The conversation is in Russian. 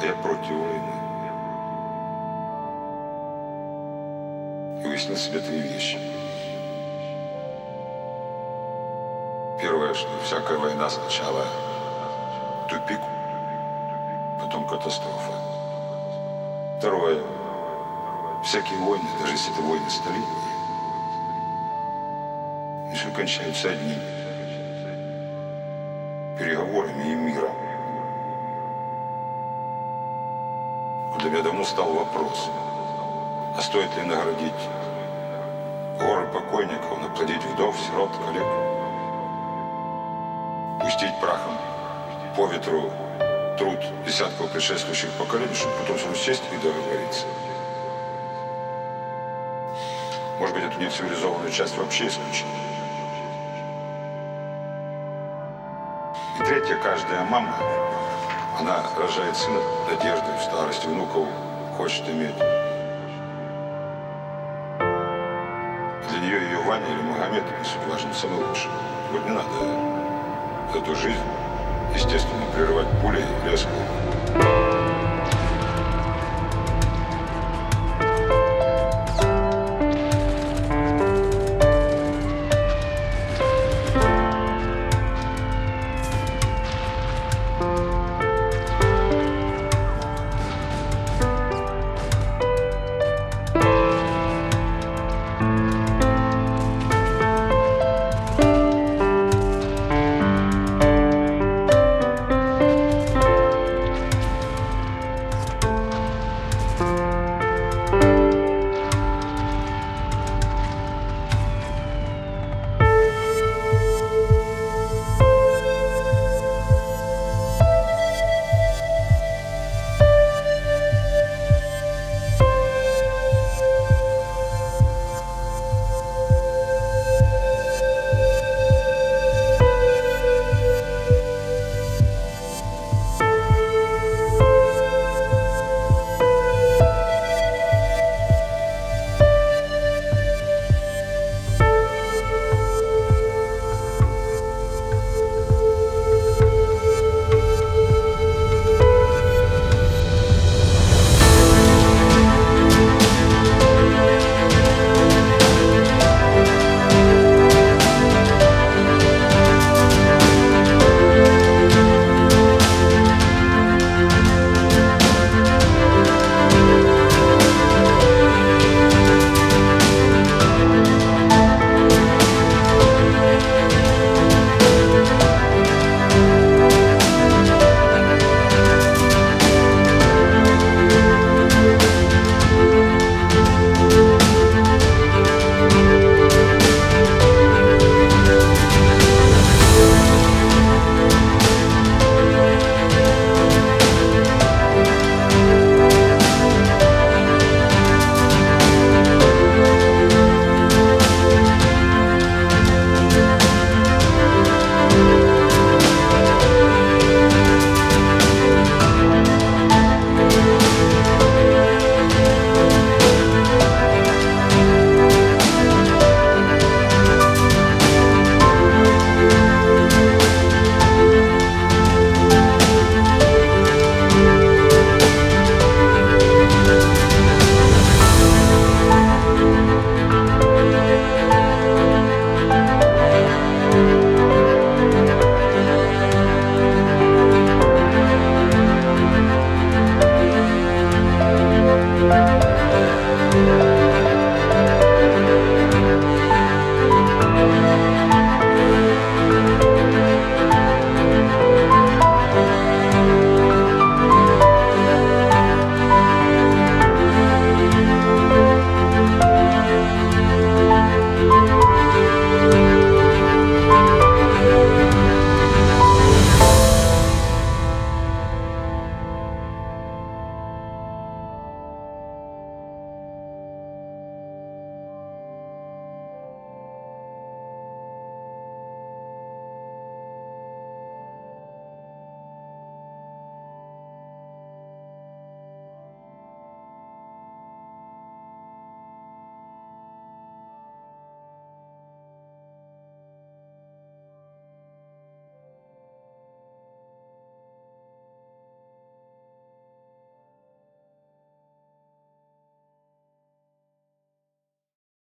Я против войны. И уяснил себе три вещи. Первое, что всякая война сначала тупик, потом катастрофа. Второе, всякие войны, даже если это войны столетние, все кончаются одним переговорами и миром. Меня давно стал вопрос, а стоит ли наградить горы покойников, наплодить вдов, сирот, коллег, пустить прахом по ветру труд десятков предшествующих поколений, чтобы потом снова сесть и договориться. Может быть, эту нецивилизованную часть вообще исключить. И третье, каждая мама, она рожает сына надеждой в старости, внуков хочет иметь. Для нее ее Ваня или Магомед, суть важно, самый лучший. Вот не надо эту жизнь, естественно, прерывать пулей или осколком.